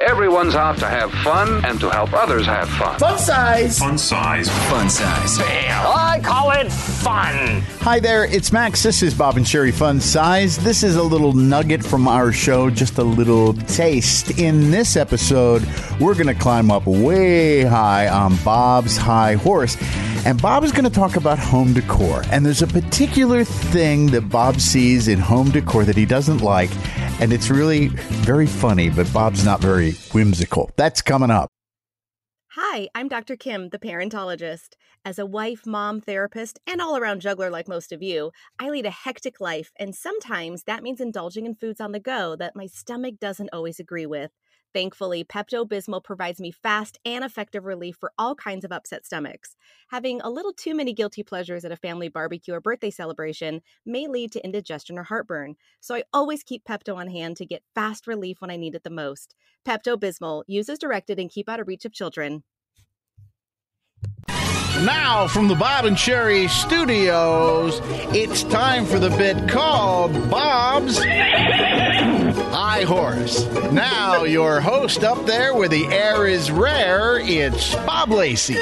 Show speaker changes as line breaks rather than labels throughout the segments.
Everyone's out to have fun and to help others have fun.
Fun size.
Fun size.
Fun size.
I call it fun.
Hi there, it's Max. This is Bob and Sheri Fun Size. This is a little nugget from our show, just a little taste. In this episode, we're going to climb up way high on Bob's high horse. And Bob is going to talk about home decor. And there's a particular thing that Bob sees in home decor that he doesn't like. And it's really very funny, but Bob's not very whimsical. That's coming up.
Hi, I'm Dr. Kim, the parentologist. As a wife, mom, therapist, and all around juggler like most of you, I lead a hectic life, and sometimes that means indulging in foods on the go that my stomach doesn't always agree with. Thankfully, Pepto Bismol provides me fast and effective relief for all kinds of upset stomachs. Having a little too many guilty pleasures at a family barbecue or birthday celebration may lead to indigestion or heartburn, so I always keep Pepto on hand to get fast relief when I need it the most. Pepto Bismol, use as directed and keep out of reach of children.
Now, from the Bob and Sheri studios, it's time for the bit called Bob's High Horse. Now, your host up there where the air is rare, it's Bob Lacey.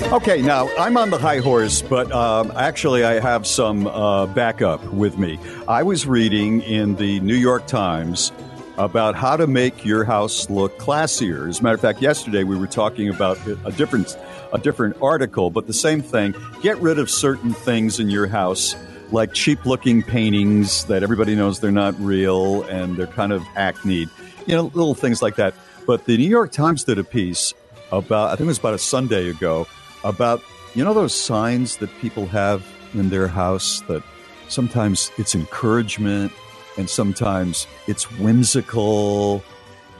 Okay, now I'm on the high horse, but um, actually I have some uh, backup with me. I was reading in the New York Times about how to make your house look classier. As a matter of fact, yesterday we were talking about a different a different article, but the same thing. Get rid of certain things in your house, like cheap looking paintings that everybody knows they're not real and they're kind of hackneyed, you know, little things like that. But the New York Times did a piece about, I think it was about a Sunday ago, about, you know, those signs that people have in their house that sometimes it's encouragement and sometimes it's whimsical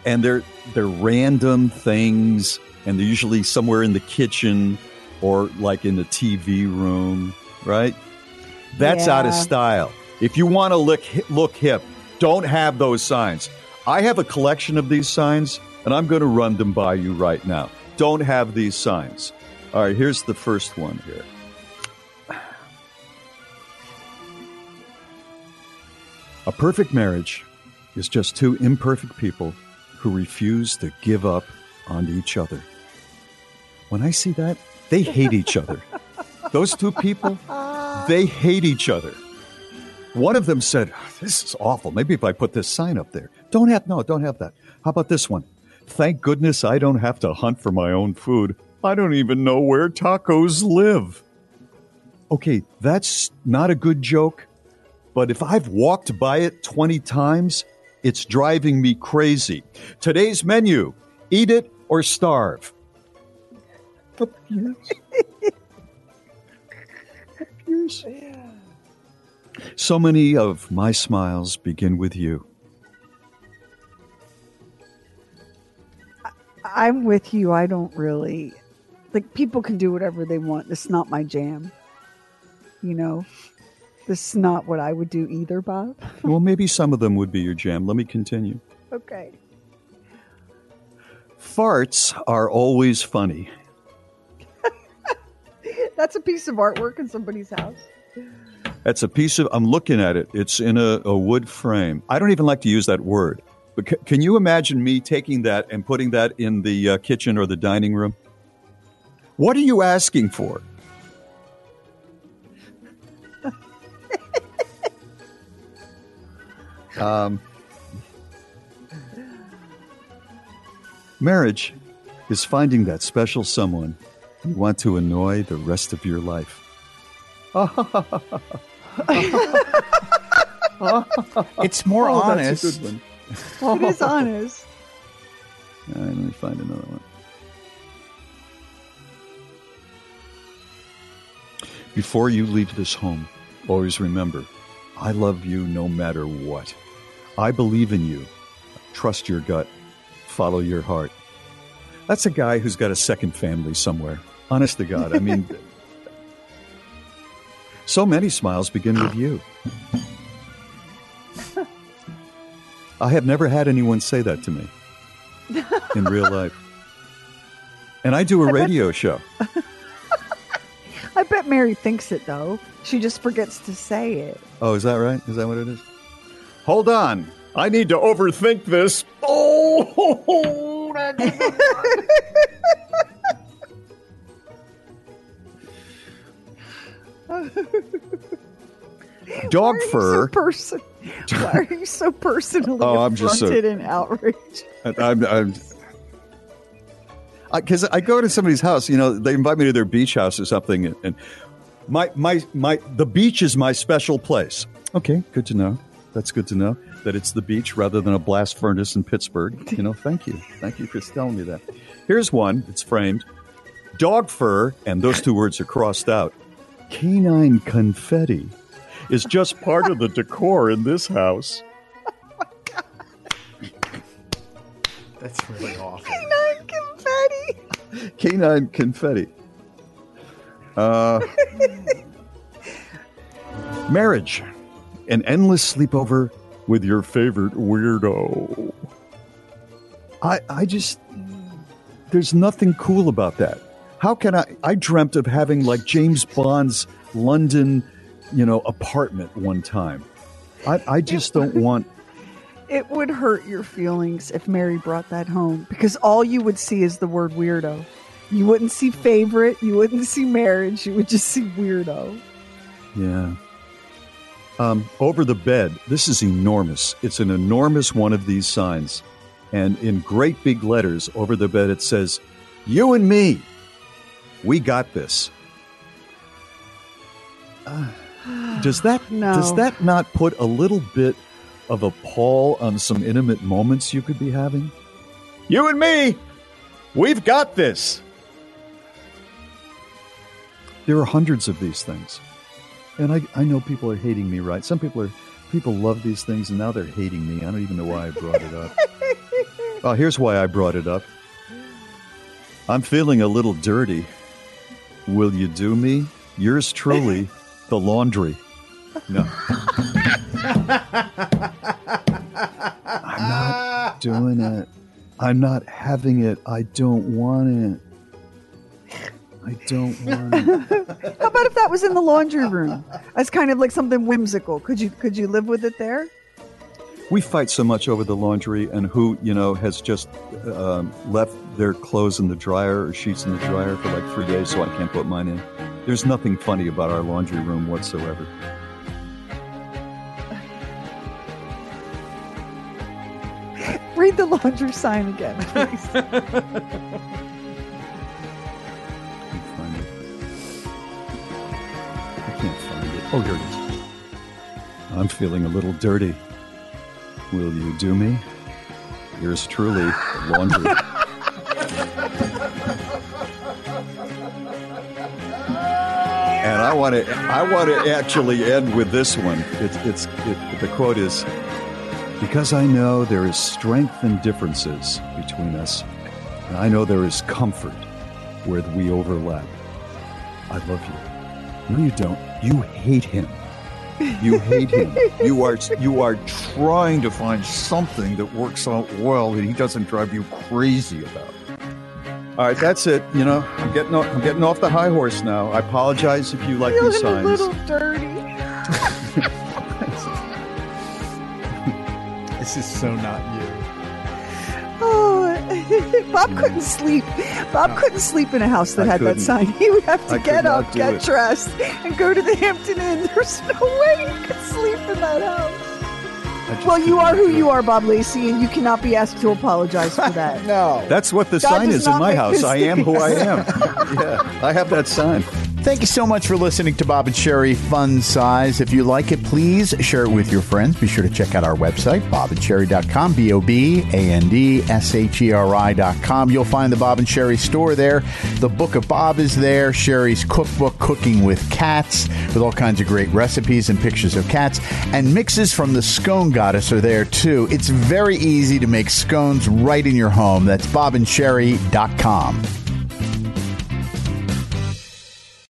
and they're they're random things and they're usually somewhere in the kitchen or like in the TV room, right? That's yeah. out of style. If you want to look look hip, don't have those signs. I have a collection of these signs and I'm going to run them by you right now. Don't have these signs. All right, here's the first one here. A perfect marriage is just two imperfect people who refuse to give up on each other. When I see that, they hate each other. Those two people, they hate each other. One of them said, ah, This is awful. Maybe if I put this sign up there. Don't have, no, don't have that. How about this one? Thank goodness I don't have to hunt for my own food. I don't even know where tacos live. Okay, that's not a good joke, but if I've walked by it 20 times, it's driving me crazy. Today's menu eat it or starve. So many of my smiles begin with you.
I'm with you. I don't really like people can do whatever they want. It's not my jam. You know, this is not what I would do either, Bob.
well, maybe some of them would be your jam. Let me continue.
Okay.
Farts are always funny.
That's a piece of artwork in somebody's house.
That's a piece of. I'm looking at it. It's in a, a wood frame. I don't even like to use that word. But c- can you imagine me taking that and putting that in the uh, kitchen or the dining room? What are you asking for? um, Marriage is finding that special someone you want to annoy the rest of your life.
It's more
Oh,
honest.
That's a good one.
It is honest.
All right, let me find another one. Before you leave this home, always remember I love you no matter what. I believe in you. Trust your gut. Follow your heart. That's a guy who's got a second family somewhere. Honest to God. I mean, so many smiles begin with you. I have never had anyone say that to me in real life. And I do a radio show.
I bet Mary thinks it though. She just forgets to say it.
Oh, is that right? Is that what it is? Hold on. I need to overthink this. Oh, dog fur.
So person- Why are you so personally
Oh, I'm just so-
and outraged?
I'm, I'm, because I, go to somebody's house, you know, they invite me to their beach house or something, and, and my my my the beach is my special place. Okay, good to know. That's good to know that it's the beach rather than a blast furnace in Pittsburgh. You know, thank you, thank you for telling me that. Here's one. It's framed. Dog fur, and those two words are crossed out. Canine confetti is just part of the decor in this house.
That's really awful.
Canine confetti.
Canine confetti. Uh, marriage. An endless sleepover with your favorite weirdo. I, I just, there's nothing cool about that. How can I? I dreamt of having like James Bond's London, you know, apartment one time. I, I just don't want.
It would hurt your feelings if Mary brought that home because all you would see is the word weirdo. You wouldn't see favorite, you wouldn't see marriage, you would just see weirdo.
Yeah. Um, over the bed, this is enormous. It's an enormous one of these signs. And in great big letters over the bed, it says, You and me, we got this. Uh, does that
No.
does that not put a little bit of a pall on some intimate moments you could be having? You and me, we've got this. There are hundreds of these things. And I, I know people are hating me, right? Some people are people love these things and now they're hating me. I don't even know why I brought it up. oh, here's why I brought it up. I'm feeling a little dirty. Will you do me? Yours truly, the laundry. No. I'm not doing it. I'm not having it. I don't want it. I don't want it.
How about if that was in the laundry room? As kind of like something whimsical. Could you could you live with it there?
We fight so much over the laundry and who, you know, has just um, left their clothes in the dryer or sheets in the dryer for like three days, so I can't put mine in. There's nothing funny about our laundry room whatsoever.
Read the laundry sign again, please.
I can't find it. I can't find it. Oh, here it is. I'm feeling a little dirty. Will you do me? Yours truly, laundry. And I want to, I want to actually end with this one. It's, it's, it, the quote is, because I know there is strength in differences between us, and I know there is comfort where we overlap. I love you. No, you don't. You hate him. You hate him. You are you are trying to find something that works out well that he doesn't drive you crazy about. All right, that's it. You know, I'm getting off, I'm getting off the high horse now. I apologize if you like these
Feeling a
signs.
little dirty.
This is so not you.
Bob couldn't sleep. Bob couldn't sleep in a house that
I
had that
couldn't.
sign. He would have to
I
get up, get
it.
dressed, and go to the Hampton Inn. There's no way he could sleep in that house. Well, you are who you are, Bob Lacey, and you cannot be asked to apologize for that.
no.
That's what the
God
sign is in my house. I am who I am. yeah, I have that sign.
Thank you so much for listening to Bob and Sheri Fun Size. If you like it, please share it with your friends. Be sure to check out our website, bobandsheri.com, B O B A N D S H E R I.com. You'll find the Bob and Sheri store there. The Book of Bob is there, Sheri's cookbook, Cooking with Cats, with all kinds of great recipes and pictures of cats. And mixes from the Scone Goddess are there too. It's very easy to make scones right in your home. That's bobandsheri.com.